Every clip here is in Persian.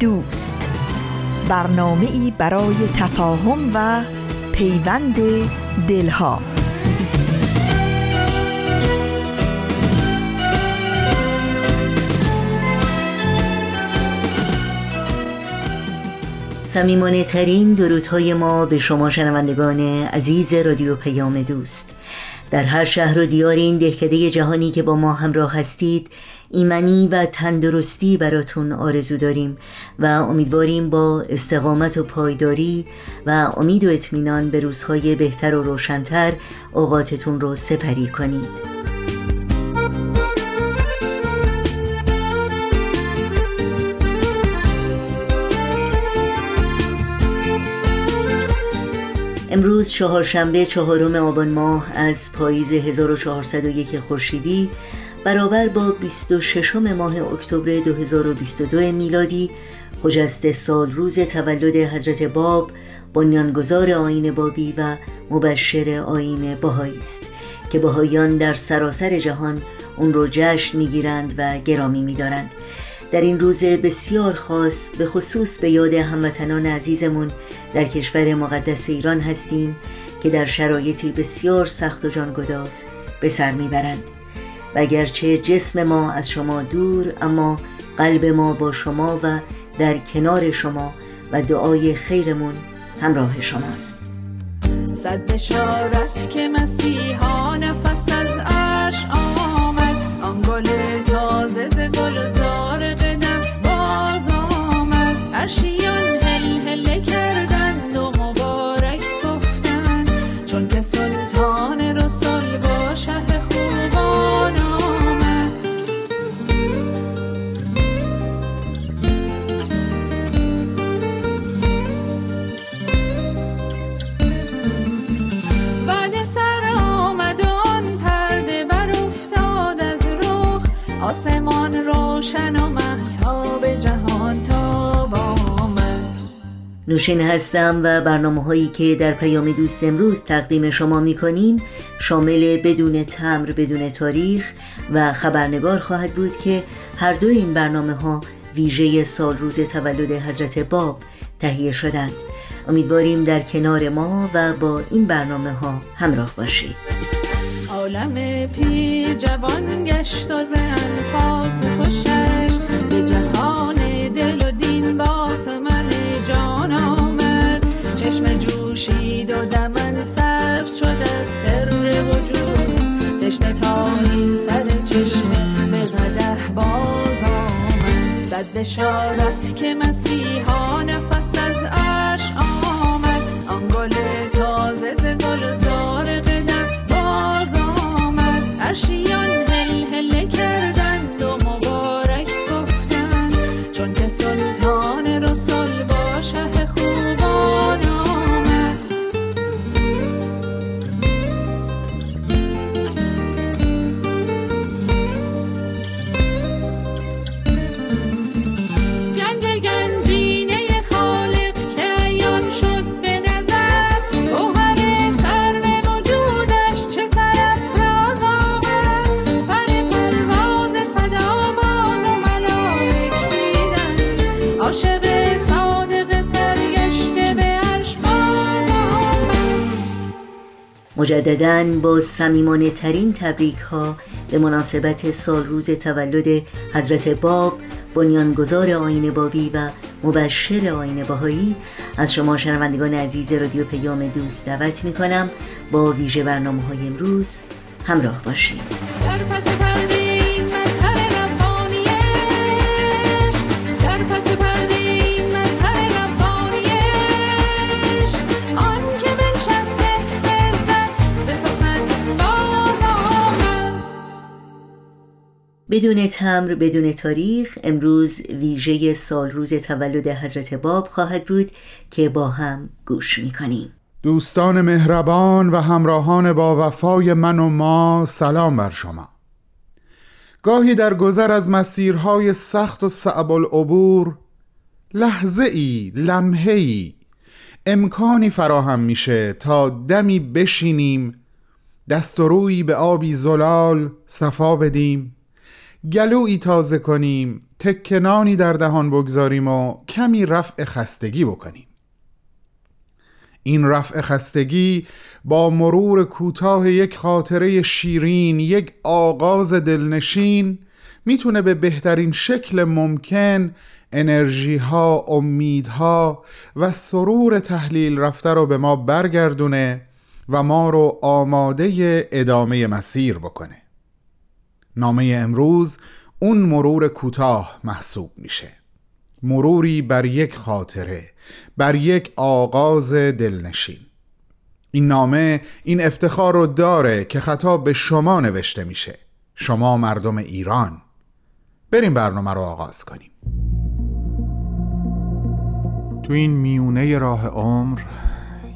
دوست. برنامه ای برای تفاهم و پیوند دلها. سمیمانه ترین درودهای ما به شما شنوندگان عزیز رادیو پیام دوست. در هر شهر و دیار این دهکده جهانی که با ما همراه هستید ایمنی و تندرستی براتون آرزو داریم و امیدواریم با استقامت و پایداری و امید و اطمینان به روزهای بهتر و روشنتر اوقاتتون رو سپری کنید. امروز چهارشنبه چهارم آبان ماه از پاییز 1401 خورشیدی برابر با 26 ماه اکتبر 2022 میلادی خجسته سال روز تولد حضرت باب بنیانگذار آین بابی و مبشر آین باهایی است که باهایان در سراسر جهان اون رو جشن می‌گیرند و گرامی میدارند. در این روز بسیار خاص به خصوص به یاد هموطنان عزیزمون در کشور مقدس ایران هستیم که در شرایطی بسیار سخت و جانگداز به سر می‌برند. و اگرچه جسم ما از شما دور اما قلب ما با شما و در کنار شما و دعای خیرمون همراه شماست. صد بشارت که مسیحا نفس نوشین هستم و برنامه هایی که در پیام دوست امروز تقدیم شما می کنیم شامل بدون تمر بدون تاریخ و خبرنگار خواهد بود که هر دو این برنامه ها ویژه سال روز تولد حضرت باب تهیه شدند. امیدواریم در کنار ما و با این برنامه ها همراه باشید. عالم پیر جوان گشت و ز انفاس خوشش جوشید و دمن سبز شد از سر وجود تشنه تا این سر چشمه به قدح باز آمد. صد بشارت که مسیحا نفس از عرش آمد. آن گل تازه ز گلزار قدم باز آمد. عرشیان مجددا با صمیمانه ترین تبریک ها به مناسبت سال روز تولد حضرت باب بنیانگذار آین بابی و مبشر آین باهایی از شما شنوندگان عزیز رادیو پیام دوست دعوت می کنم با ویژه برنامه های امروز همراه باشید. بدون تمر بدون تاریخ امروز ویژه سال روز تولد حضرت باب خواهد بود که با هم گوش می‌کنیم. دوستان مهربان و همراهان با وفای من و ما سلام بر شما. گاهی در گذر از مسیرهای سخت و صعب العبور لحظه ای لمحه ای امکانی فراهم میشه تا دمی بشینیم دست و روی به آبی زلال صفا بدیم. گلویی تازه کنیم تکنانی در دهان بگذاریم و کمی رفع خستگی بکنیم. این رفع خستگی با مرور کوتاه یک خاطره شیرین یک آغاز دلنشین می‌تونه به بهترین شکل ممکن انرژی ها امیدها و سرور تحلیل رفته رو به ما برگردونه و ما رو آماده ادامه مسیر بکنه. نامه امروز اون مرور کوتاه محسوب میشه. مروری بر یک خاطره بر یک آغاز دلنشین. این نامه این افتخار رو داره که خطاب به شما نوشته میشه. شما مردم ایران. بریم برنامه رو آغاز کنیم. تو این میونه راه عمر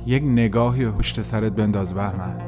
یک نگاهی پشت سرت بنداز بهمن.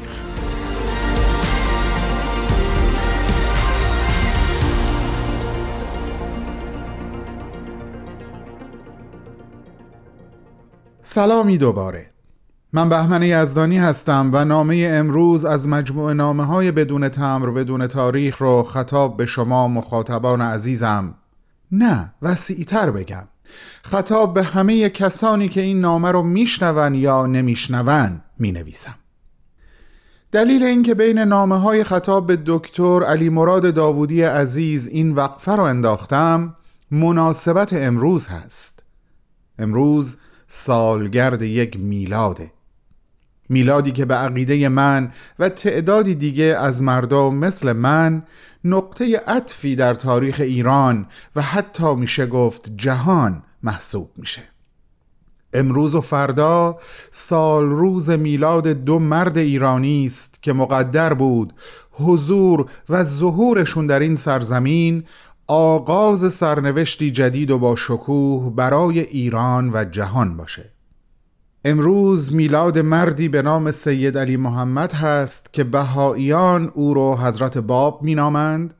سلامی دوباره. من بهمن یزدانی هستم و نامه امروز از مجموع نامه های بدون تمر بدون تاریخ رو خطاب به شما مخاطبان عزیزم. نه وسیعتر بگم. خطاب به همه کسانی که این نامه رو میشنون یا نمیشنون می نویسم دلیل اینکه بین نامه های خطاب به دکتر علی مراد داوودی عزیز این وقفه رو انداختم مناسبت امروز هست. امروز سالگرد یک میلاده. میلادی که به عقیده من و تعدادی دیگه از مردم مثل من نقطه عطفی در تاریخ ایران و حتی میشه گفت جهان محسوب میشه. امروز و فردا سال روز میلاد دو مرد ایرانی است که مقدر بود حضور و ظهورشون در این سرزمین آغاز سرنوشتی جدید و با شکوه برای ایران و جهان باشه. امروز میلاد مردی به نام سید علی محمد هست که بهاییان او رو حضرت باب مینامند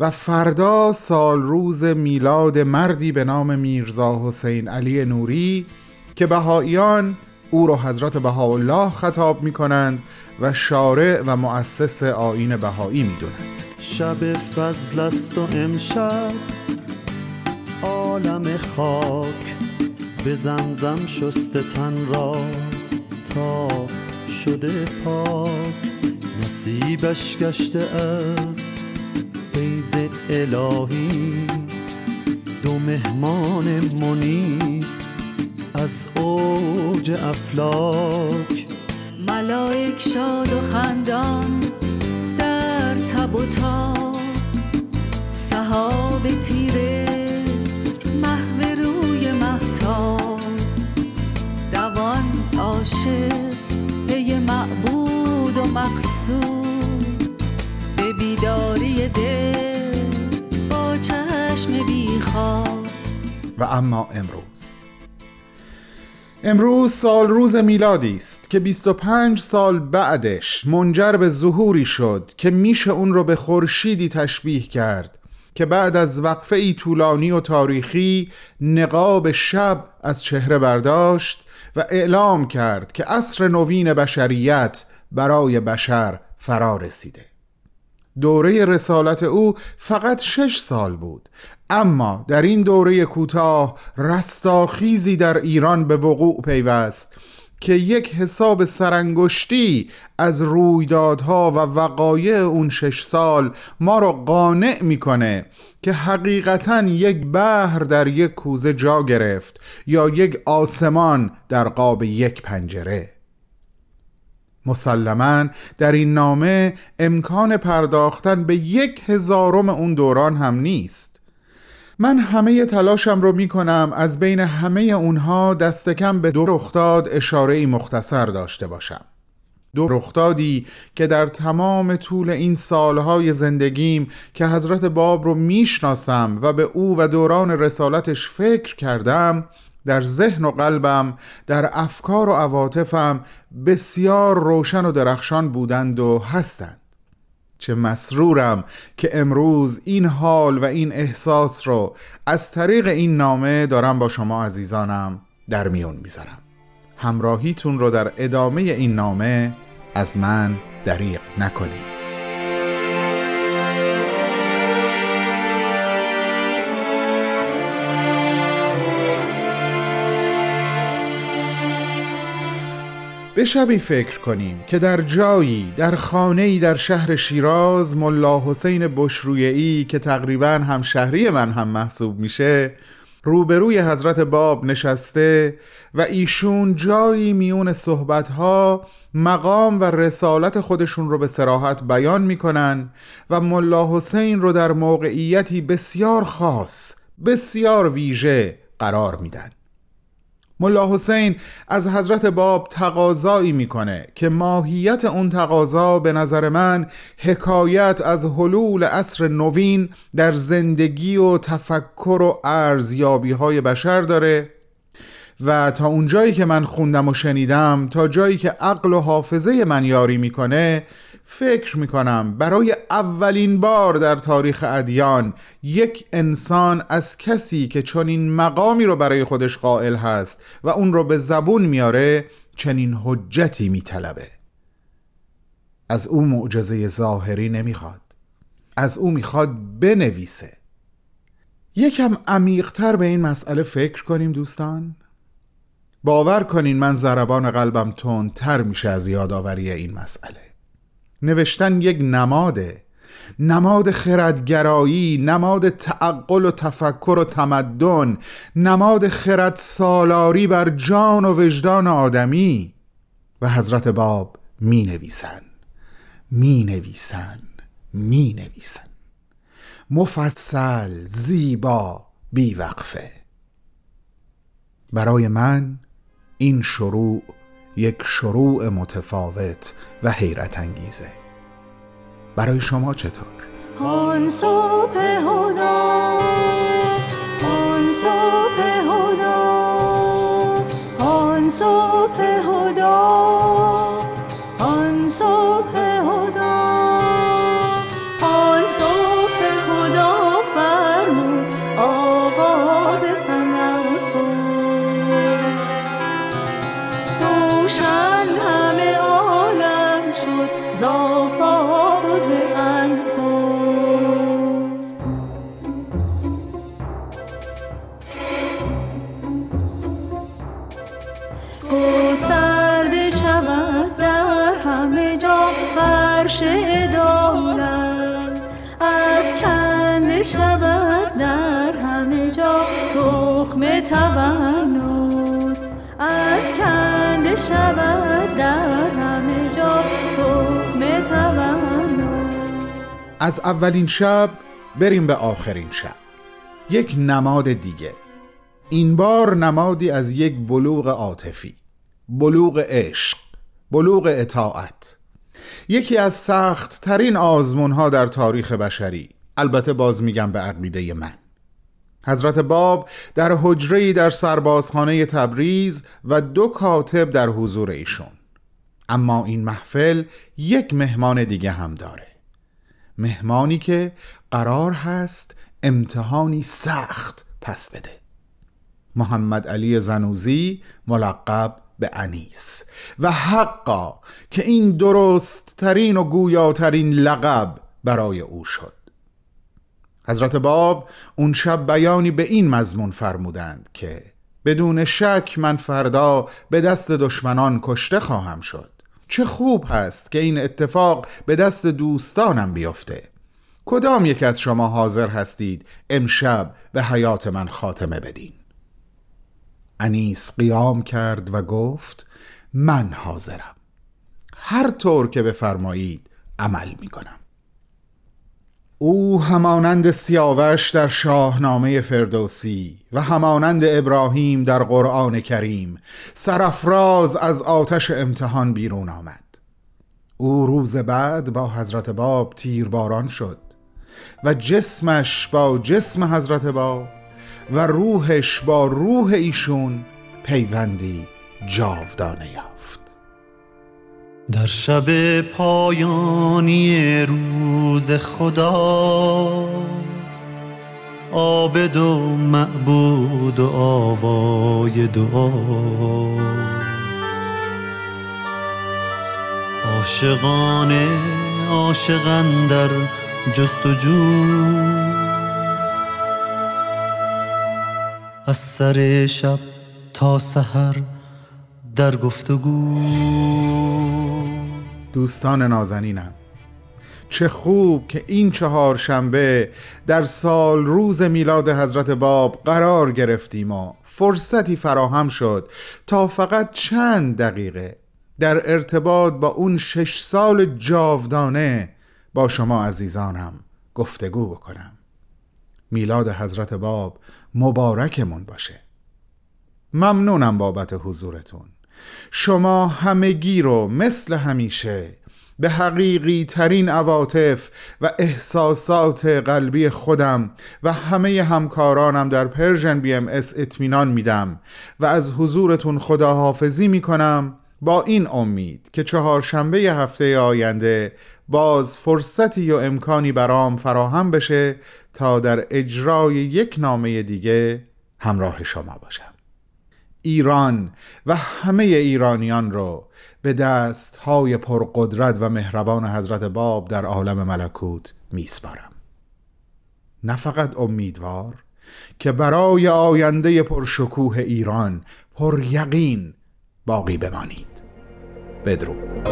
و فردا سال روز میلاد مردی به نام میرزا حسین علی نوری که بهاییان او رو حضرت بهاءالله خطاب می کنند و شارع و مؤسس آین بهایی می دونند شب فضل است و امشب عالم خاک. به زمزم شست تن را تا شده پاک. نصیبش گشته از فیض الهی. دو مهمان منی از اوج افلاک. ملائک شاد و خندان در تب و تاب. سحاب تیره محو روی محتاب. دوان عاشق پی معبود و مقصود. به بیداری دل با چشم بیخواب. و اما امروز امروز سال روز میلادی است که 25 سال بعدش منجر به ظهوری شد که میشه اون رو به خورشیدی تشبیه کرد که بعد از وقفه ای طولانی و تاریخی نقاب شب از چهره برداشت و اعلام کرد که عصر نوین بشریت برای بشر فرا رسیده. دوره رسالت او فقط شش سال بود. اما در این دوره کوتاه رستاخیزی در ایران به وقوع پیوست که یک حساب سرانگشتی از رویدادها و وقایع اون شش سال ما رو قانع می‌کنه که حقیقتا یک بحر در یک کوزه جا گرفت یا یک آسمان در قاب یک پنجره. مسلما. در این نامه امکان پرداختن به یک هزارم اون دوران هم نیست. من همه تلاشم رو می کنم از بین همه اونها دست کم به دو رخداد اشاره مختصر داشته باشم. دو رخدادی که در تمام طول این سالهای زندگیم که حضرت باب رو می‌شناسم و به او و دوران رسالتش فکر کردم در ذهن و قلبم در افکار و عواطفم بسیار روشن و درخشان بودند و هستند. چه مسرورم که امروز این حال و این احساس رو از طریق این نامه دارم با شما عزیزانم در میون می‌ذارم. همراهیتون رو در ادامه این نامه از من دریق نکنید. به شبی فکر کنیم که در جایی در خانه‌ای در شهر شیراز ملا حسین بشرویعی که تقریبا هم شهری من هم محسوب میشه روبروی حضرت باب نشسته و ایشون جایی میون صحبتها مقام و رسالت خودشون رو به سراحت بیان می‌کنن و ملا حسین رو در موقعیتی بسیار خاص بسیار ویژه قرار میدن. ملا حسین از حضرت باب تقاضایی می‌کنه که ماهیت اون تقاضا به نظر من حکایت از حلول عصر نوین در زندگی و تفکر و ارزیابی های بشر داره و تا اون جایی که من خوندم و شنیدم تا جایی که عقل و حافظه من یاری می‌کنه فکر می‌کنم برای اولین بار در تاریخ ادیان یک انسان از کسی که چنین مقامی رو برای خودش قائل هست و اون رو به زبون میاره چنین حجتی میطلبه. از او معجزه ظاهری نمی‌خواد. از او می‌خواد بنویسه. یکم عمیقتر به این مسئله فکر کنیم دوستان. باور کنین من ضربان قلبم تندتر میشه از یادآوری این مسئله. نوشتن یک نماده. نماد خردگرایی نماد تعقل و تفکر و تمدن نماد خرد سالاری بر جان و وجدان آدمی. و حضرت باب می نویسن می نویسن می نویسن مفصل زیبا بیوقفه. برای من این شروع یک شروع متفاوت و حیرت انگیزه برای شما چطور؟ آن صبح هدا آن صبح هدا آن صبح هدا آن صبح فرش عدالت افکنده شود در همه جا تخم تونس افکنده شود در همه جا تخم تونس از اولین شب بریم به آخرین شب. یک نماد دیگه. این بار نمادی از یک بلوغ عاطفی. بلوغ عشق. بلوغ اطاعت. یکی از سخت ترین آزمون ها در تاریخ بشری. البته باز میگم به عقیده من. حضرت باب در حجره در سربازخانه تبریز و دو کاتب در حضور ایشون. اما این محفل یک مهمان دیگه هم داره. مهمانی که قرار هست امتحانی سخت پس بده. محمد علی زنوزی ملقب به انیس. و حقا که این درست ترین و گویاترین لقب برای او شد. حضرت باب اون شب بیانی به این مضمون فرمودند که بدون شک من فردا به دست دشمنان کشته خواهم شد. چه خوب هست که این اتفاق به دست دوستانم بیفته. کدام یک از شما حاضر هستید امشب به حیات من خاتمه بدین؟ انیس قیام کرد و گفت من حاضرم. هر طور که بفرمایید عمل می کنم او همانند سیاوش در شاهنامه فردوسی و همانند ابراهیم در قرآن کریم سرفراز از آتش امتحان بیرون آمد. او روز بعد با حضرت باب تیرباران شد و جسمش با جسم حضرت باب و روحش با روح ایشون پیوندی جاودانه یافت. در شب پایانی روز خدا عابد و معبود و آوای دعا. عاشقانه عاشقان در جستجو از سر شب تا سحر در گفتگو. دوستان نازنینم چه خوب که این چهار شنبه در سال روز میلاد حضرت باب قرار گرفتیم و فرصتی فراهم شد تا فقط چند دقیقه در ارتباط با اون شش سال جاودانه با شما عزیزانم گفتگو بکنم. میلاد حضرت باب مبارکمون باشه. ممنونم بابت حضورتون. شما همگی رو مثل همیشه به حقیقی ترین عواطف و احساسات قلبی خودم و همه همکارانم در Persian BMS اطمینان میدم و از حضورتون خداحافظی می‌کنم با این امید که چهارشنبه هفته آینده باز فرصتی و امکانی برام فراهم بشه تا در اجرای یک نامه دیگه همراه شما باشم. ایران و همه ایرانیان رو به دست های پرقدرت و مهربان حضرت باب در عالم ملکوت میسپارم. نه فقط امیدوار که برای آینده پرشکوه ایران پر یقین باقی بمانید. بدرود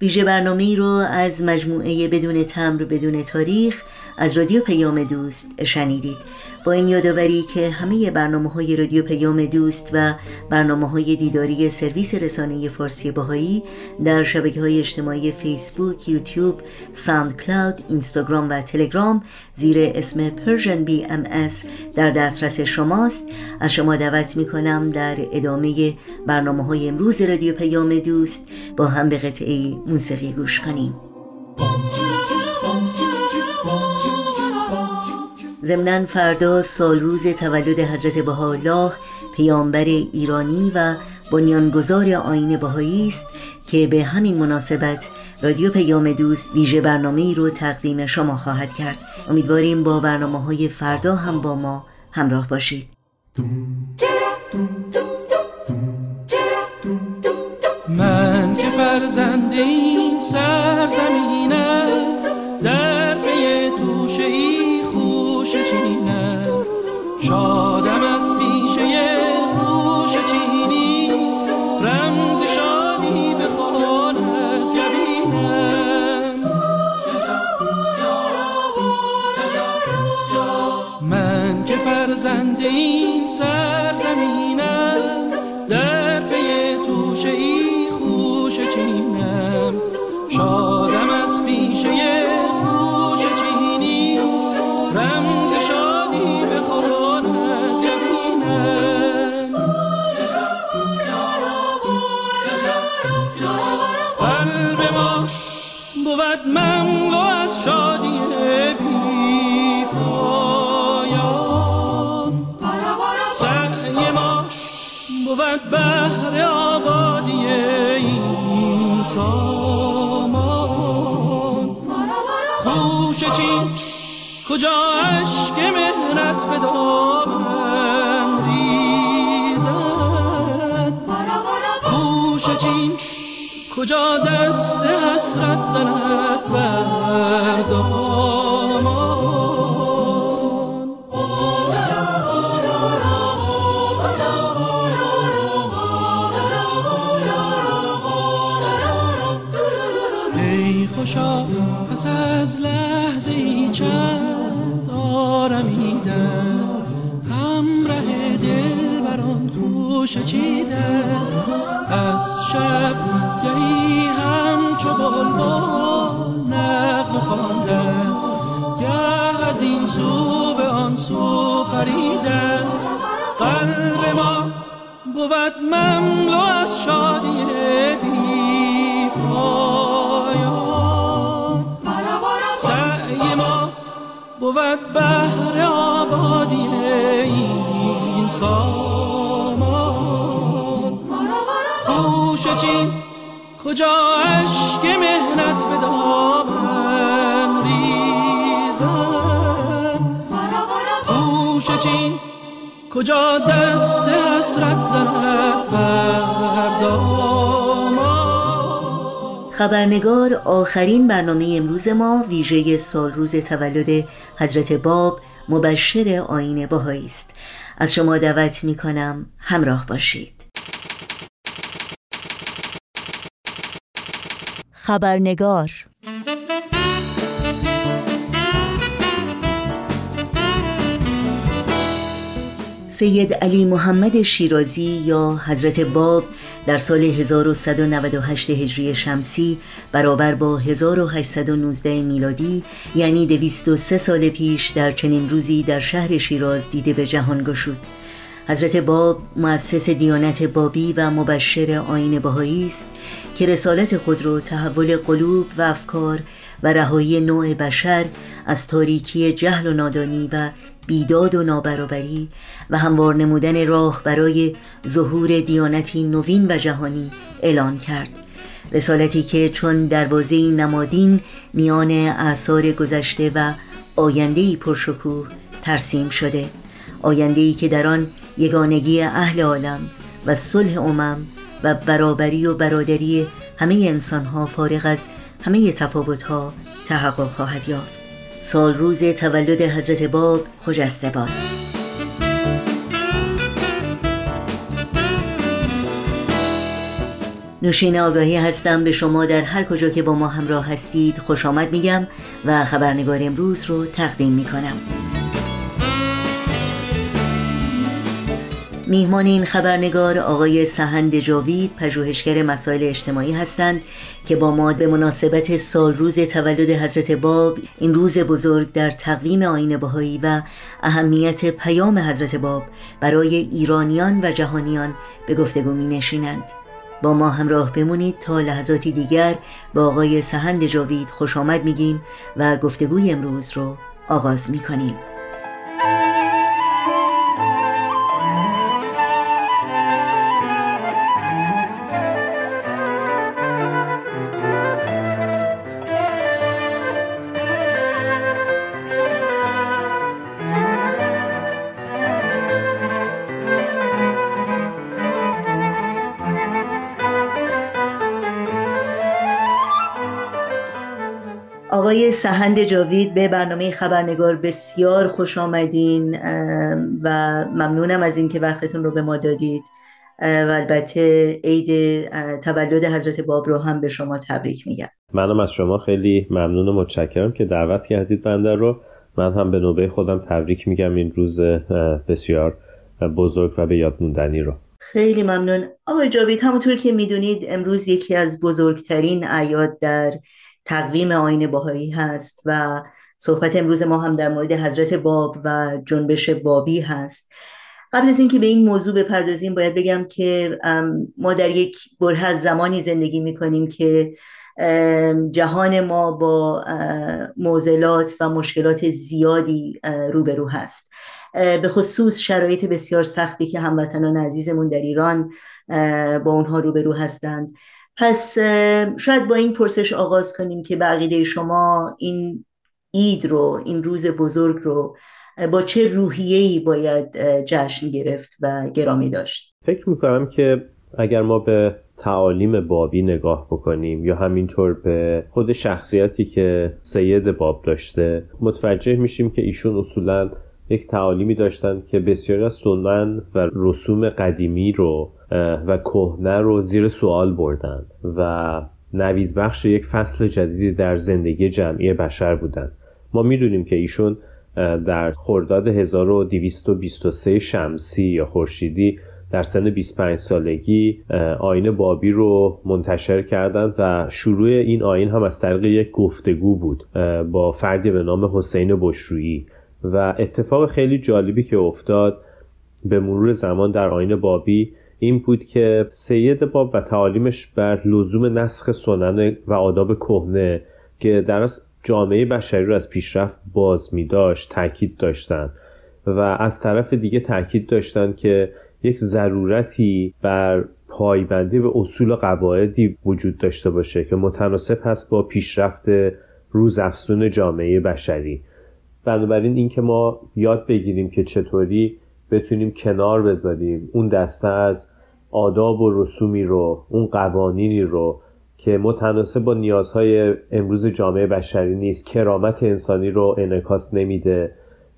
ویژه برنامه رو از مجموعه بدون تمر بدون تاریخ از رادیو پیام دوست شنیدید. با این یادآوری که همه برنامه های رادیو پیام دوست و برنامه های دیداری سرویس رسانه فارسی باهایی در شبکه های اجتماعی فیسبوک، یوتیوب، ساند کلاود، اینستاگرام و تلگرام زیر اسم BMS در دسترس شماست. از شما دعوت می کنم در ادامه برنامه های امروز رادیو پیام دوست با هم به قطعه موسیقی گوش کنیم. ضمنا فردا سال روز تولد حضرت بهاءالله پیامبر ایرانی و بنیانگذار آین بهایی است که به همین مناسبت رادیو پیام دوست ویژه برنامه رو تقدیم شما خواهد کرد. امیدواریم با برنامه های فردا هم با ما همراه باشید. من که فرزند این سرزمینم در پی توشه ای چینم شادم از پیشه خوش چینی. رمز شادی به از جبینم من که فرزند این سرزمینم بود بهر آبادی این سامان خوش چین کجا عشق مهنت به دامن ریزد؟ خوش چین کجا دست حسرت زند بر دامان خوشا پس از لحظه ای چند آرمیدن همراه دل بران خوش چیدن از شب گهی همچو بلبل نغم خواندن گه از این سو به آن سو پریدن قلب ما بود مملو از شادی بود بهر آبادی این سامان خوش چین کجا اشک مهنت به دامن ریزن خوش چین کجا دست حسرت زند بر دامان خبرنگار آخرین برنامه امروز ما ویژه سال روز تولد حضرت باب مبشر آین باهایی است. از شما دعوت می کنم همراه باشید. خبرنگار سید علی محمد شیرازی یا حضرت باب در سال 1198 هجری شمسی برابر با 1819 میلادی یعنی 203 سال پیش در چنین روزی در شهر شیراز دیده به جهان گشود. حضرت باب مؤسس دیانت بابی و مبشر آین بهایی است که رسالت خود را تحول قلوب و افکار و رهایی نوع بشر از تاریکی جهل و نادانی و بیداد و نابرابری و هموار نمودن راه برای ظهور دیانتی نوین و جهانی اعلان کرد. رسالتی که چون دروازه نمادین میان اعثار گذشته و آیندهی پرشکوه ترسیم شده. آیندهی که در آن یگانگی اهل عالم و صلح امم و برابری و برادری همه انسانها فارغ از همه تفاوتها تحقق خواهد یافت. سال روز تولد حضرت باب خجسته باد نوشین آگاهی هستم به شما در هر کجا که با ما همراه هستید. خوش آمد میگم و خبرنگار امروز رو تقدیم می‌کنم. میهمان این خبرنگار آقای سهند جاوید پژوهشگر مسائل اجتماعی هستند که با ما به مناسبت سال روز تولد حضرت باب این روز بزرگ در تقویم آین بهایی و اهمیت پیام حضرت باب برای ایرانیان و جهانیان به گفتگو می نشینند. با ما همراه بمونید تا لحظاتی دیگر با آقای سهند جاوید خوش آمد میگیم و گفتگوی امروز رو آغاز می سهند جاوید به برنامه خبرنگار بسیار خوش آمدین و ممنونم از اینکه وقتتون رو به ما دادید. و البته عید تولد حضرت باب رو هم به شما تبریک میگم. منم از شما خیلی ممنون و متشکرم که دعوت کردید بنده رو. من هم به نوبه خودم تبریک میگم این روز بسیار بزرگ و به یاد موندنی رو. خیلی ممنون. آقای جاوید همونطور که می‌دونید امروز یکی از بزرگترین اعیاد در تقویم آین باهایی هست و صحبت امروز ما هم در مورد حضرت باب و جنبش بابی هست. قبل از اینکه به این موضوع بپردازیم باید بگم که ما در یک بره از زمانی زندگی می‌کنیم که جهان ما با معضلات و مشکلات زیادی روبرو هست. به خصوص شرایط بسیار سختی که هموطنان عزیزمون در ایران با اونها روبرو هستند. پس شاید با این پرسش آغاز کنیم که بقیده شما این عید رو این روز بزرگ رو با چه روحیه‌ای باید جشن گرفت و گرامی داشت؟ فکر می‌کنم که اگر ما به تعالیم بابی نگاه بکنیم یا همینطور به خود شخصیتی که سید باب داشته متوجه میشیم که ایشون اصولا یک تعالیمی داشتن که بسیاری از سنن و رسوم قدیمی رو و کهنه رو زیر سوال بردن و نوید بخش یک فصل جدیدی در زندگی جمعی بشر بودن. ما می‌دونیم که ایشون در خرداد 1223 شمسی یا خورشیدی در سن 25 سالگی آین بابی رو منتشر کردند و شروع این آین هم از طریق یک گفتگو بود با فردی به نام حسین بشرویی و اتفاق خیلی جالبی که افتاد به مرور زمان در آین بابی این بود که سید باب و تعالیمش بر لزوم نسخ سنن و آداب کهنه که در جامعه بشری رو از پیشرفت باز می داشت تاکید داشتند و از طرف دیگه تاکید داشتند که یک ضرورتی بر پایبندی به اصول و قواعدی وجود داشته باشه که متناسب هست با پیشرفت روزافزون جامعه بشری. بنابراین اینکه ما یاد بگیریم که چطوری بتونیم کنار بذاریم اون دسته از آداب و رسومی رو اون قوانینی رو که متناسب با نیازهای امروز جامعه بشری نیست کرامت انسانی رو انعکاس نمیده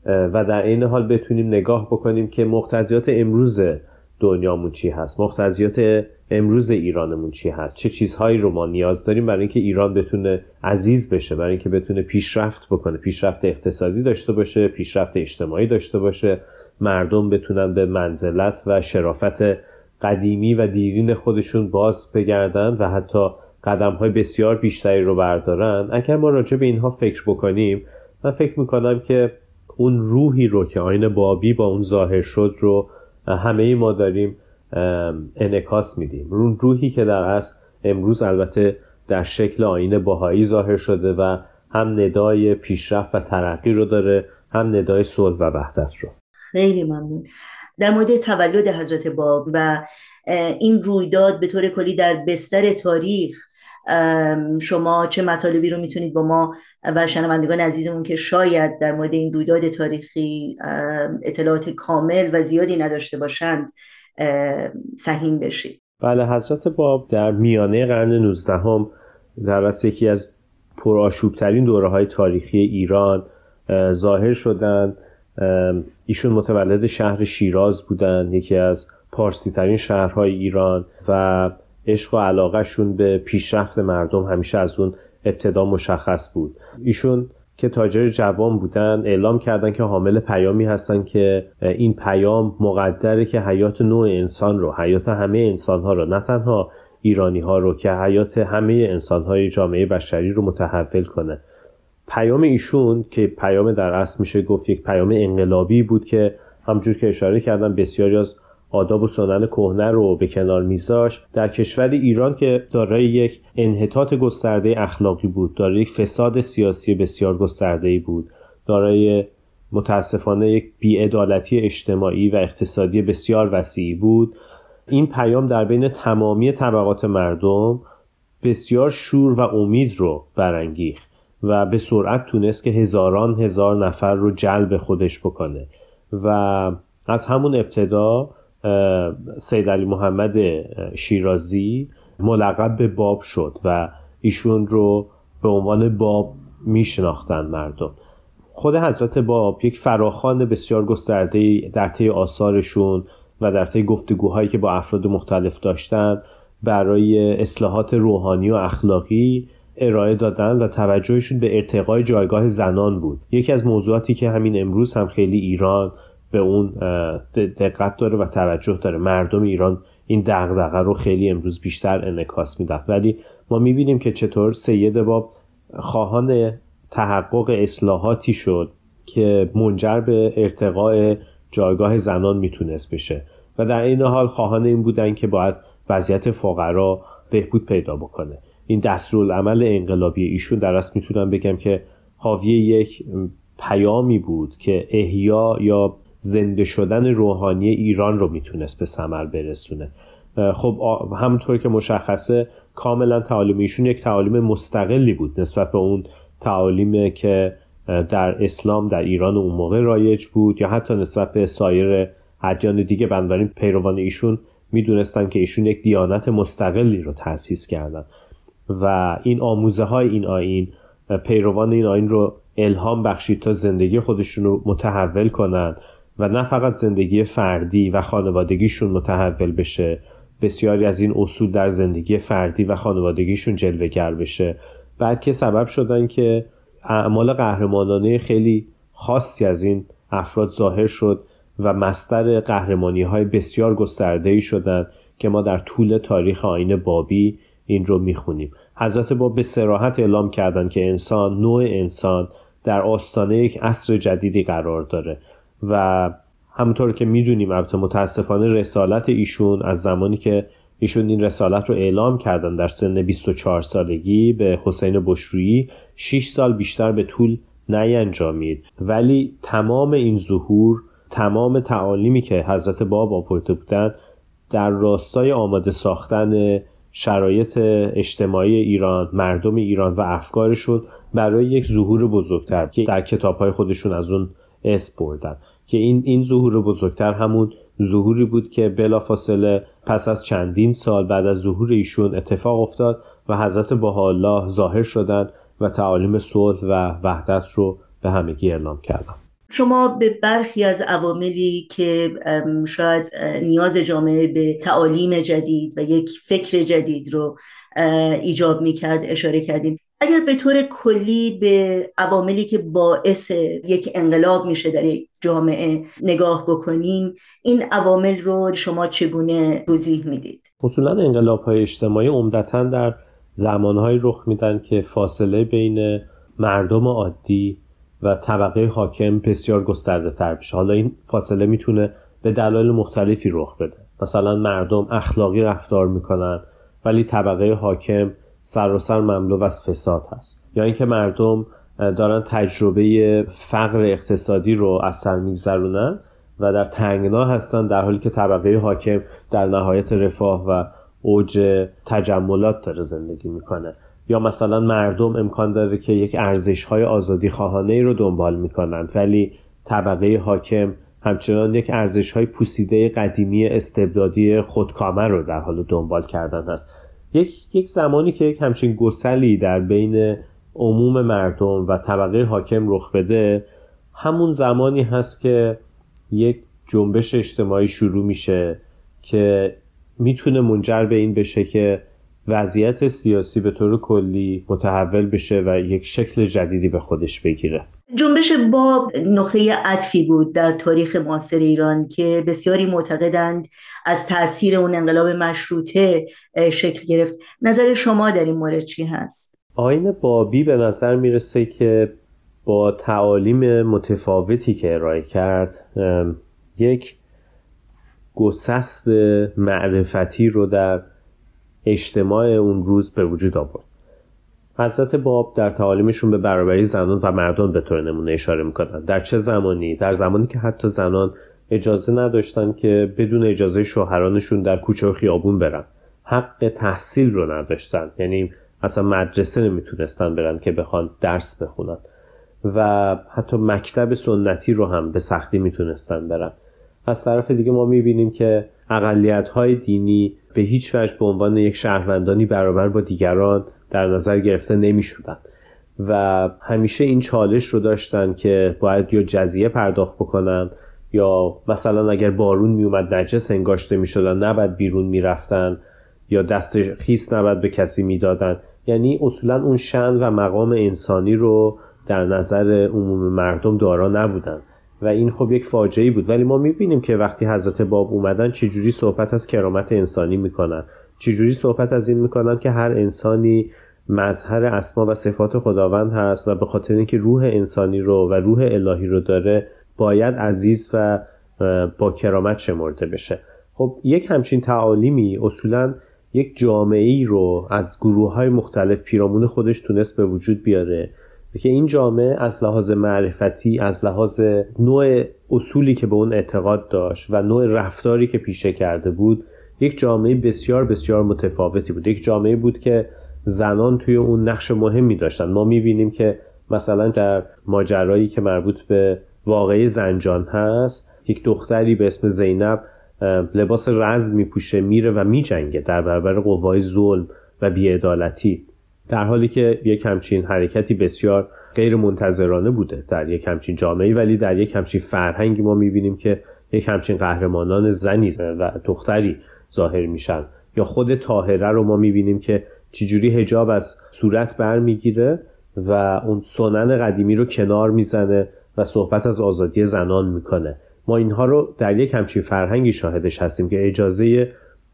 و در این حال بتونیم نگاه بکنیم که مقتضیات امروز دنیامون چی هست؟ مقتضیات امروز ایرانمون چی هست؟ چه چیزهایی رو ما نیاز داریم برای اینکه ایران بتونه عزیز بشه برای اینکه بتونه پیشرفت بکنه پیشرفت اقتصادی داشته باشه پیشرفت اجتماعی داشته باشه مردم بتونن به منزلت و شرافت قدیمی و دیرین خودشون باز بگردن و حتی قدم های بسیار بیشتری رو بردارن. اگر ما راجع به اینها فکر بکنیم من فکر می‌کنم که اون روحی رو که آین بابی با اون ظاهر شد رو همه ما داریم انکاس میدیم. اون روحی که در اصل امروز البته در شکل آین باهایی ظاهر شده و هم ندای پیشرفت و ترقی رو داره هم ندای صلح و وحدت رو. خیلی ممنون. در مورد تولد حضرت باب و این رویداد به طور کلی در بستر تاریخ شما چه مطالبی رو می‌تونید با ما و شنوندگان عزیزمون که شاید در مورد این رویداد تاریخی اطلاعات کامل و زیادی نداشته باشند سهیم بشید. بله حضرت باب در میانه قرن 19 هم در یکی از پرآشوبترین دوره های تاریخی ایران ظاهر شدند ایشون متولد شهر شیراز بودند یکی از پارسی ترین شهرهای ایران و عشق و علاقهشون به پیشرفت مردم همیشه از اون ابتدا مشخص بود. ایشون که تاجر جوان بودن اعلام کردن که حامل پیامی هستن که این پیام مقدره که حیات نوع انسان رو حیات همه انسان ها رو نه تنها ایرانی ها رو که حیات همه انسان های جامعه بشری رو متحول کنه. پیام ایشون که پیام در اصل میشه گفت یک پیام انقلابی بود که همجور که اشاره کردم بسیاری از آداب و سنن کهنه رو به کنار میذاش. در کشور ایران که دارای یک انحطاط گسترده اخلاقی بود دارای یک فساد سیاسی بسیار گسترده بود دارای متاسفانه یک بیعدالتی اجتماعی و اقتصادی بسیار وسیعی بود. این پیام در بین تمامی طبقات مردم بسیار شور و امید رو برانگیخت و به سرعت تونست که هزاران هزار نفر رو جلب خودش بکنه و از همون ابتدا سید علی محمد شیرازی ملقب به باب شد و ایشون رو به عنوان باب میشناختن مردم. خود حضرت باب یک فراخان بسیار گسترده در طی آثارشون و در طی گفتگوهایی که با افراد مختلف داشتن برای اصلاحات روحانی و اخلاقی ارائه دادن و توجهشون به ارتقای جایگاه زنان بود. یکی از موضوعاتی که همین امروز هم خیلی ایران به اون دقت داره و توجه داره. مردم ایران این دغدغه رو خیلی امروز بیشتر انعکاس میدن. ولی ما می‌بینیم که چطور سید باب خواهان تحقق اصلاحاتی شد که منجر به ارتقاء جایگاه زنان می‌تونست بشه. و در این حال خواهان این بودن که باید وضعیت فقرا بهبود پیدا بکنه. این دستورالعمل انقلابی ایشون در اصل می‌تونم بگم که حاوی یک پیامی بود که احیا یا زنده شدن روحانی ایران رو می‌تونست به ثمر برسونه. خب همونطور که مشخصه کاملا تعالیم ایشون یک تعالیم مستقلی بود نسبت به اون تعالیمی که در اسلام در ایران اون موقع رایج بود یا حتی نسبت به سایر ادیان دیگه. بنابراین پیروان ایشون می‌دونستن که ایشون یک دیانت مستقلی رو تأسیس کردن و این آموزه های این آین پیروان این آین رو الهام بخشید تا زندگی خودشون رو متحول کنند و نه فقط زندگی فردی و خانوادگیشون متحول بشه بسیاری از این اصول در زندگی فردی و خانوادگیشون جلوگر بشه. بلکه سبب شدن که اعمال قهرمانانه خیلی خاصی از این افراد ظاهر شد و مستر قهرمانی های بسیار گسترده ای شدن که ما در طول تاریخ آین بابی این رو می‌خونیم. حضرت باب به سراحت اعلام کردند که انسان نوع انسان در آستانه یک عصر جدیدی قرار داره. و همونطور که می‌دونیم البته متاسفانه رسالت ایشون از زمانی که ایشون این رسالت رو اعلام کردن در سن 24 سالگی به حسین بشرویی 6 سال بیشتر به طول نینجامید ولی تمام این ظهور تمام تعالیمی که حضرت باب آورده بودند در راستای آماده ساختن شرایط اجتماعی ایران مردم ایران و افکارشون برای یک ظهور بزرگتر که در کتاب های خودشون از اون اسم بردن. که این این ظهور بزرگتر همون ظهوری بود که بلافاصله پس از چندین سال بعد از ظهور ایشون اتفاق افتاد و حضرت الله ظاهر شدند و تعالیم صلح و وحدت رو به همگی اعلام کردند. شما به برخی از عواملی که شاید نیاز جامعه به تعالیم جدید و یک فکر جدید رو ایجاب می‌کرد اشاره کردیم اگر به طور کلی به عواملی که باعث یک انقلاب میشه در یک جامعه نگاه بکنیم این عوامل رو شما چگونه توضیح می‌دید؟ اصولا انقلاب های اجتماعی عمدتا در زمانهایی رخ میدن که فاصله بین مردم عادی و طبقه حاکم بسیار گسترده تر بشه حالا این فاصله می‌تونه به دلایل مختلفی رخ بده. مثلا مردم اخلاقی رفتار می‌کنن ولی طبقه حاکم سر و سر مملو از فساد هست. یا اینکه مردم دارن تجربه فقر اقتصادی رو از سر میگذرونن و در تنگنا هستن در حالی که طبقه حاکم در نهایت رفاه و اوج تجملات داره زندگی می‌کنه. یا مثلا مردم امکان داره که یک ارزش های آزادی خواهانه ای رو دنبال می‌کنند ولی طبقه حاکم همچنان یک ارزش های پوسیده قدیمی استبدادی خودکامه رو در حال دنبال کردن هست. یک, یک زمانی که یک همچین گسلی در بین عموم مردم و طبقه حاکم رخ بده همون زمانی هست که یک جنبش اجتماعی شروع میشه که می‌تونه منجر به این بشه که وضعیت سیاسی به طور کلی متحول بشه و یک شکل جدیدی به خودش بگیره. جنبش باب نقطه عطفی بود در تاریخ معاصر ایران که بسیاری معتقدند از تاثیر اون انقلاب مشروطه شکل گرفت نظر شما در این مورد چی هست؟ آین بابی به نظر می‌رسه که با تعالیم متفاوتی که ارائه کرد یک گسست معرفتی رو در اجتماع اون روز به وجود آورد حضرت باب در تعالیمشون به برابری زنان و مردان به طور نمونه اشاره می‌کنن در چه زمانی؟ در زمانی که حتی زنان اجازه نداشتن که بدون اجازه شوهرانشون در کوچه و خیابون برن. حق تحصیل رو نداشتن. یعنی اصلا مدرسه نمی‌تونستن برن که بخوان درس بخونن. و حتی مکتب سنتی رو هم به سختی می‌تونستن برن. از طرف دیگه ما می‌بینیم که اقلیت های دینی به هیچ وجه به عنوان یک شهروندانی برابر با دیگران در نظر گرفته نمی شدن و همیشه این چالش رو داشتن که باید یا جزیه پرداخت بکنن یا مثلا اگر بارون میومد نجس انگاشته می شدن نباید بیرون می‌رفتن یا دست خیس نباید به کسی می‌دادن. یعنی اصولا اون شن و مقام انسانی رو در نظر عموم مردم دارا نبودن. و این خب یک فاجعه بود. ولی ما می‌بینیم که وقتی حضرت باب اومدن چجوری صحبت از کرامت انسانی می‌کنن. چجوری صحبت از این می‌کنن که هر انسانی مظهر اسما و صفات خداوند هست و به خاطر اینکه روح انسانی رو و روح الهی رو داره باید عزیز و با کرامت شمرده بشه. خب یک همچین تعالیمی اصولا یک جامعه ای رو از گروه های مختلف پیرامون خودش تونست به وجود بیاره که این جامعه از لحاظ معرفتی از لحاظ نوع اصولی که به اون اعتقاد داشت و نوع رفتاری که پیشه کرده بود یک جامعه بسیار بسیار متفاوتی بود. یک جامعه بود که زنان توی اون نقش مهمی داشتن. ما می‌بینیم که مثلا در ماجرایی که مربوط به واقعی زنجان هست یک دختری به اسم زینب لباس رزم میپوشه میره و میجنگه در برابر قوای ظلم و بیعدالتی. در حالی که یک همچین حرکتی بسیار غیر منتظرانه بوده در یک همچین جامعه ولی در یک همچین فرهنگی ما می‌بینیم که یک همچین قهرمانان زنی و دختری ظاهر میشن. یا خود تاهره رو ما می‌بینیم که چجوری هجاب از صورت برمیگیره و اون سنن قدیمی رو کنار می‌زنه و صحبت از آزادی زنان می‌کنه. ما اینها رو در یک همچین فرهنگی شاهدش هستیم که اجازه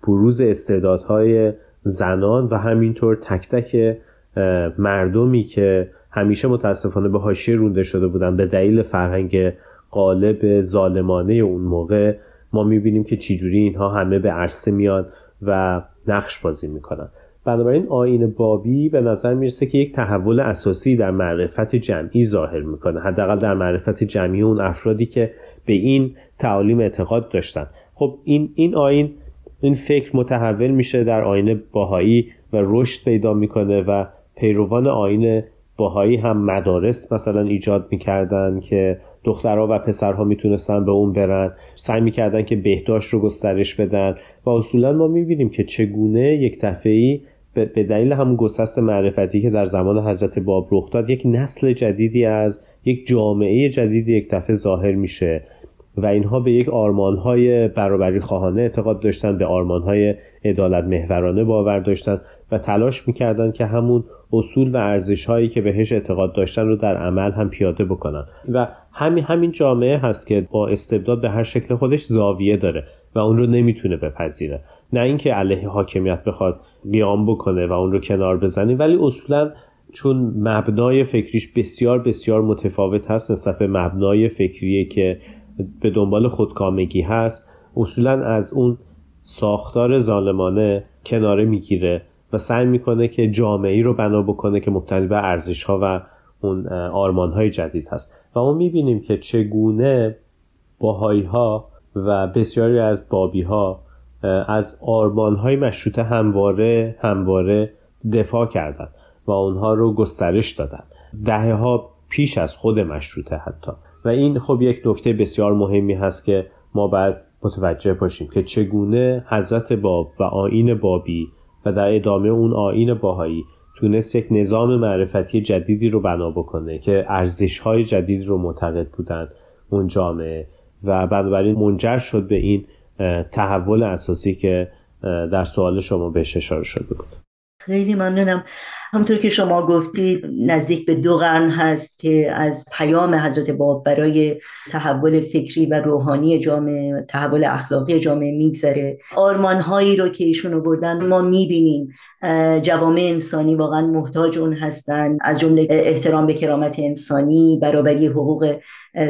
بروز استعدادهای زنان و همینطور تک تک مردمی که همیشه متاسفانه به حاشیه رونده شده بودن به دلیل فرهنگ قالب ظالمانه اون موقع ما می‌بینیم که چجوری اینها همه به عرصه میان و نقش بازی می‌کنن. بنابراین آین بابی به نظر می‌رسه که یک تحول اساسی در معرفت جمعی ظاهر می‌کنه. حداقل در معرفت جمعی اون افرادی که به این تعالیم اعتقاد داشتن. خب این این آین این فکر متحول میشه در آین باهایی و رشد پیدا می‌کنه و پیروان آین باهایی هم مدارس مثلا ایجاد می‌کردن که دخترها و پسرها می‌تونستن به اون برن. سعی می‌کردن که بهداشت رو گسترش بدن و اصولا ما می‌بینیم که چگونه یک دفعی به دلیل همون گسست معرفتی که در زمان حضرت باب رخ داد یک نسل جدیدی از یک جامعه جدیدی یک دفعه ظاهر میشه و اینها به یک آرمانهای برابری خواهانه اعتقاد داشتن به آرمانهای عدالت محورانه باور داشتن و تلاش می‌کردن که همون اصول و ارزش هایی که بهش اعتقاد داشتن رو در عمل هم پیاده بکنن. و همین همین جامعه هست که با استبداد به هر شکل خودش زاویه داره و اون رو نمی‌تونه بپذیره. نه اینکه علیه حاکمیت بخواد قیام بکنه و اون رو کنار بزنه ولی اصولا چون مبنای فکریش بسیار بسیار متفاوت هست نسبت به مبنای فکریه که به دنبال خودکامگی هست اصولا از اون ساختار ظالمانه کناره می‌گیره و سعی می‌کنه که جامعه رو بنا بکنه که مبتنی به ارزش ها و اون آرمان های جدید هست. و ما می‌بینیم که چگونه باهایی ها و بسیاری از بابی ها از آرمان های مشروطه همواره همواره دفاع کردند و اونها رو گسترش دادن دهه ها پیش از خود مشروطه حتی. و این خب یک نکته بسیار مهمی هست که ما باید متوجه باشیم که چگونه حضرت باب و آین بابی و در ادامه اون آین باهایی تونست یک نظام معرفتی جدیدی رو بنا بکنه که ارزش های جدیدی رو معتقد بودن اون جامعه. و بنابراین منجر شد به این تحول اساسی که در سوال شما بهش اشاره شده بود. خیلی ممنونم. همطور که شما گفتید نزدیک به دو قرن هست که از پیام حضرت باب برای تحول فکری و روحانی جامعه تحول اخلاقی جامعه میگذره. آرمانهایی رو که ایشون بردن ما می‌بینیم. جوامع انسانی واقعا محتاج اون هستن. از جمله احترام به کرامت انسانی برابری حقوق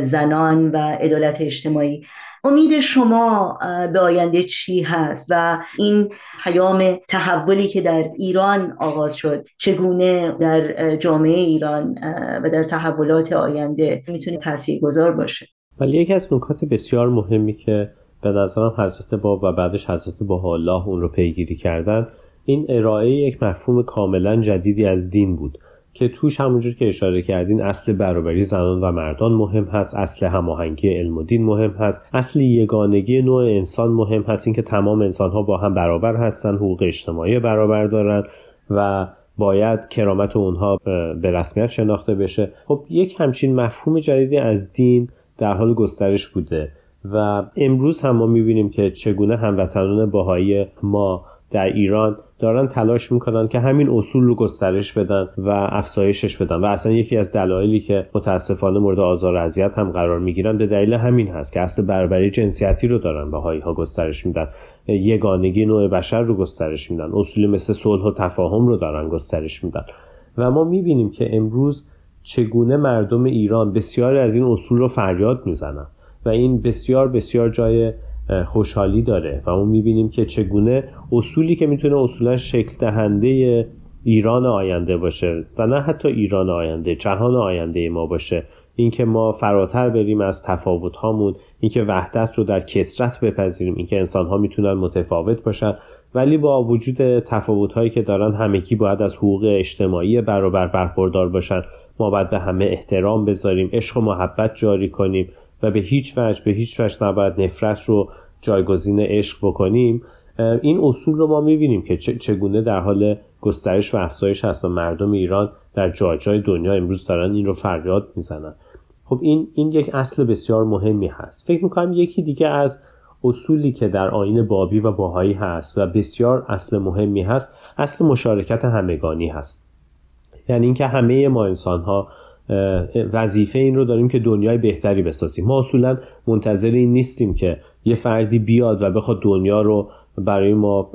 زنان و عدالت اجتماعی. امید شما به آینده چی هست و این پیام تحولی که در ایران آغاز شد چگونه در جامعه ایران و در تحولات آینده می‌تونه تأثیر گذار باشه؟ ولی یکی از نکات بسیار مهمی که به نظرم حضرت باب و بعدش حضرت با الله اون رو پیگیری کردن این ارائه یک مفهوم کاملا جدیدی از دین بود. که توش همونجور که اشاره کردین اصل برابری زنان و مردان مهم هست اصل هماهنگی علم و دین مهم هست اصل یگانگی نوع انسان مهم هست اینکه تمام انسان ها با هم برابر هستن حقوق اجتماعی برابر دارن و باید کرامت اونها به رسمیت شناخته بشه. خب یک همچین مفهوم جدیدی از دین در حال گسترش بوده و امروز هم ما می‌بینیم که چگونه هموطنان باهایی ما در ایران دارن تلاش می‌کنن که همین اصول رو گسترش بدن و افزایشش بدن و اصلا یکی از دلایلی که متاسفانه مورد آزار و اذیت هم قرار می‌گیرن به دلیل همین هست که اصل برابری جنسیتی رو دارن هایی ها گسترش میدن. یگانگی نوع بشر رو گسترش میدن. اصولی مثل صلح و تفاهم رو دارن گسترش میدن. و ما می‌بینیم که امروز چگونه مردم ایران بسیاری از این اصول رو فریاد می‌زنن و این بسیار بسیار جای خوشحالی داره و ما می‌بینیم که چگونه اصولی که می‌تونه اصولا شکل دهنده ایران آینده باشه و نه حتی ایران آینده جهان آینده ما باشه. اینکه ما فراتر بریم از تفاوت هامون اینکه وحدت رو در کسرت بپذیریم اینکه انسان ها می‌تونن متفاوت باشن. ولی با وجود تفاوت هایی که دارن همگی باید از حقوق اجتماعی برابر برخوردار باشن. ما باید به همه احترام بذاریم عشق و محبت جاری کنیم. و به هیچ وجه به هیچ وجه نباید نفرت رو جایگزین عشق بکنیم. این اصول رو ما می‌بینیم که چگونه در حال گسترش و افزایش هست و مردم ایران در جای جای دنیا امروز دارن این رو فریاد می‌زنن. خب این این یک اصل بسیار مهمی هست. فکر می‌کنم یکی دیگه از اصولی که در آین بابی و باهایی هست و بسیار اصل مهمی هست اصل مشارکت همگانی هست. یعنی اینکه همه ما انسان ها وظیفه این رو داریم که دنیای بهتری بسازیم. ما اصولا منتظر این نیستیم که یه فردی بیاد و بخواد دنیا رو برای ما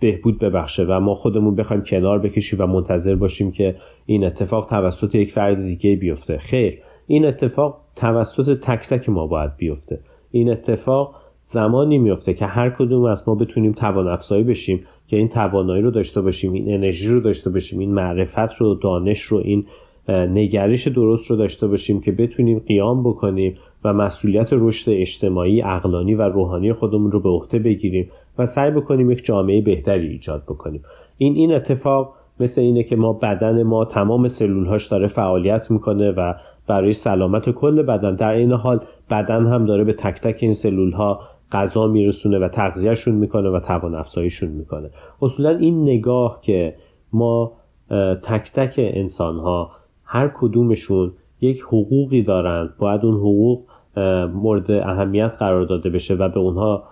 بهبود ببخشه و ما خودمون بخوایم کنار بکشیم و منتظر باشیم که این اتفاق توسط یک فرد دیگه بیفته. خیر این اتفاق توسط تک تک ما باید بیفته. این اتفاق زمانی میفته که هر کدوم از ما بتونیم توان افزایی بشیم که این توانایی رو داشته باشیم این انرژی رو داشته باشیم این معرفت رو دانش رو این نگرش درست رو داشته باشیم که بتونیم قیام بکنیم و مسئولیت رشد اجتماعی، اقلانی و روحانی خودمون رو به عهده بگیریم و سعی بکنیم یک جامعه بهتری ایجاد بکنیم. این این اتفاق مثل اینه که ما بدن ما تمام سلولهاش داره فعالیت می‌کنه و برای سلامت کل بدن. در این حال بدن هم داره به تک تک این سلول ها غذا میرسونه و تغذیهشون می‌کنه و توان افزاییشون می‌کنه. اصولا این نگاه که ما تک تک انسان ها هر کدومشون یک حقوقی دارند باید اون حقوق مورد اهمیت قرار داده بشه و به اونها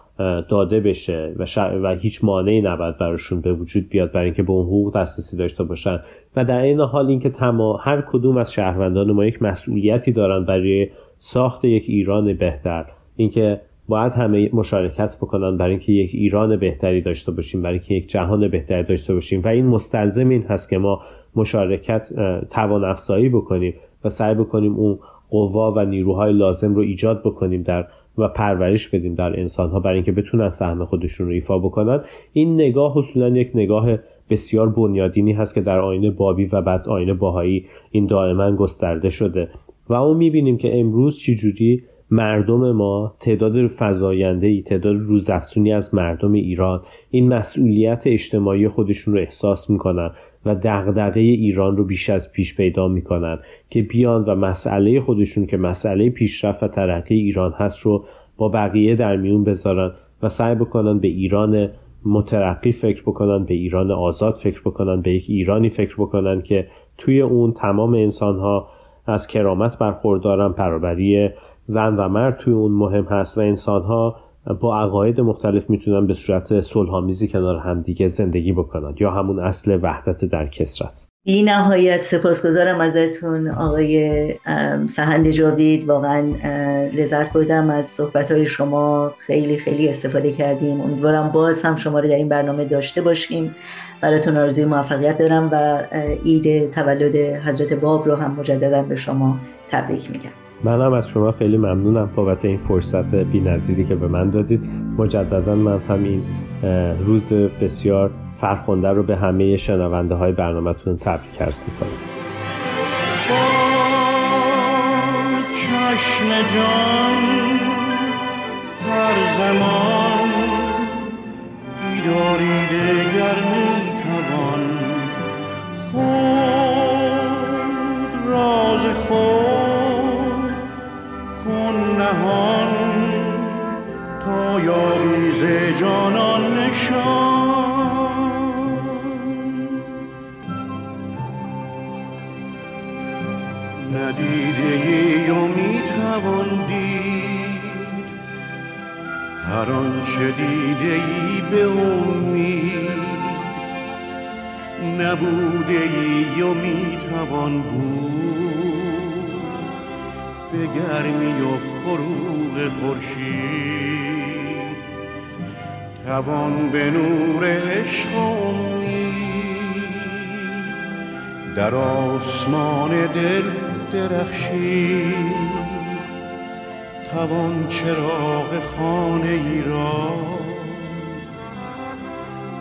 داده بشه و, و هیچ مانعی نباید براشون به وجود بیاد برای اینکه به اون حقوق دسترسی داشته باشن. و در این حال اینکه تمام هر کدوم از شهروندان ما یک مسئولیتی دارن برای ساخت یک ایران بهتر. اینکه باید همه مشارکت بکنن برای اینکه یک ایران بهتری داشته باشیم برای اینکه یک جهان بهتری داشته باشیم. و این مستلزم این هست که ما مشارکت توان افزایی بکنیم و سعی بکنیم اون قوا و نیروهای لازم رو ایجاد بکنیم در و پرورش بدیم در انسان ها برای اینکه بتونن سهم خودشون رو ایفا بکنن. این نگاه اصولا یک نگاه بسیار بنیادینی هست که در آینه بابی و بعد آینه باهایی این دائما گسترده شده و اون می‌بینیم که امروز چجوری مردم ما تعداد فضاینده ای تعداد روزافزونی از مردم ایران این مسئولیت اجتماعی خودشون رو احساس می‌کنن. و دغدغه ایران رو بیش از پیش پیدا می‌کنن که بیان و مسئله خودشون که مسئله پیشرفت و ترقی ایران هست رو با بقیه در میون بذارن و سعی بکنن به ایران مترقی فکر بکنن به ایران آزاد فکر بکنن به یک ایرانی فکر بکنن که توی اون تمام انسان ها از کرامت برخوردارن برابری زن و مرد توی اون مهم هست و انسان ها با عقاید مختلف می‌تونن به صورت صلحآمیزی کنار همدیگه زندگی بکنن یا همون اصل وحدت در کسرت. بی نهایت سپاسگزارم ازتون آقای سهند جاوید. واقعا لذت بردم از صحبت های شما. خیلی خیلی استفاده کردیم امیدوارم باز هم شما رو در این برنامه داشته باشیم. براتون آرزوی موفقیت دارم و عید تولد حضرت باب رو هم مجددا به شما تبریک میگم. منم از شما خیلی ممنونم بابت این فرصت نظیری که به من دادید. مجددا من همین روز بسیار فرخنده رو به همه شنونده های برنامهتون تبریک عرض می‌کنم. چشم جان هر زمان بیداری دگر می‌توان خود راز خود نهان تا یابی ز جانان نشان. ندیده ای و می‌توان دید هر آنچه دیده ای به امید نبوده ای و می‌توان بود. به گرمی و فروغ خورشید. توان به نور عشق در آسمان دل درخشی توان چراغ خانه ای را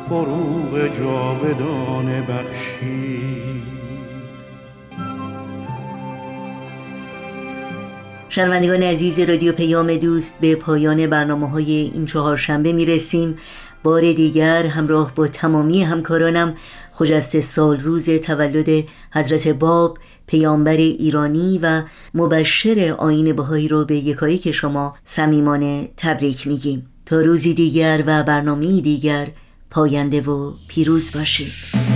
فروغ جاودانه بخشی شنوندگان عزیز رادیو پیام دوست به پایان برنامه های این چهارشنبه می رسیم بار دیگر همراه با تمامی همکارانم خجست سال روز تولد حضرت باب پیامبر ایرانی و مبشر آین بهایی رو به یکایی که شما صمیمانه تبریک میگیم. تا روزی دیگر و برنامه دیگر پاینده و پیروز باشید.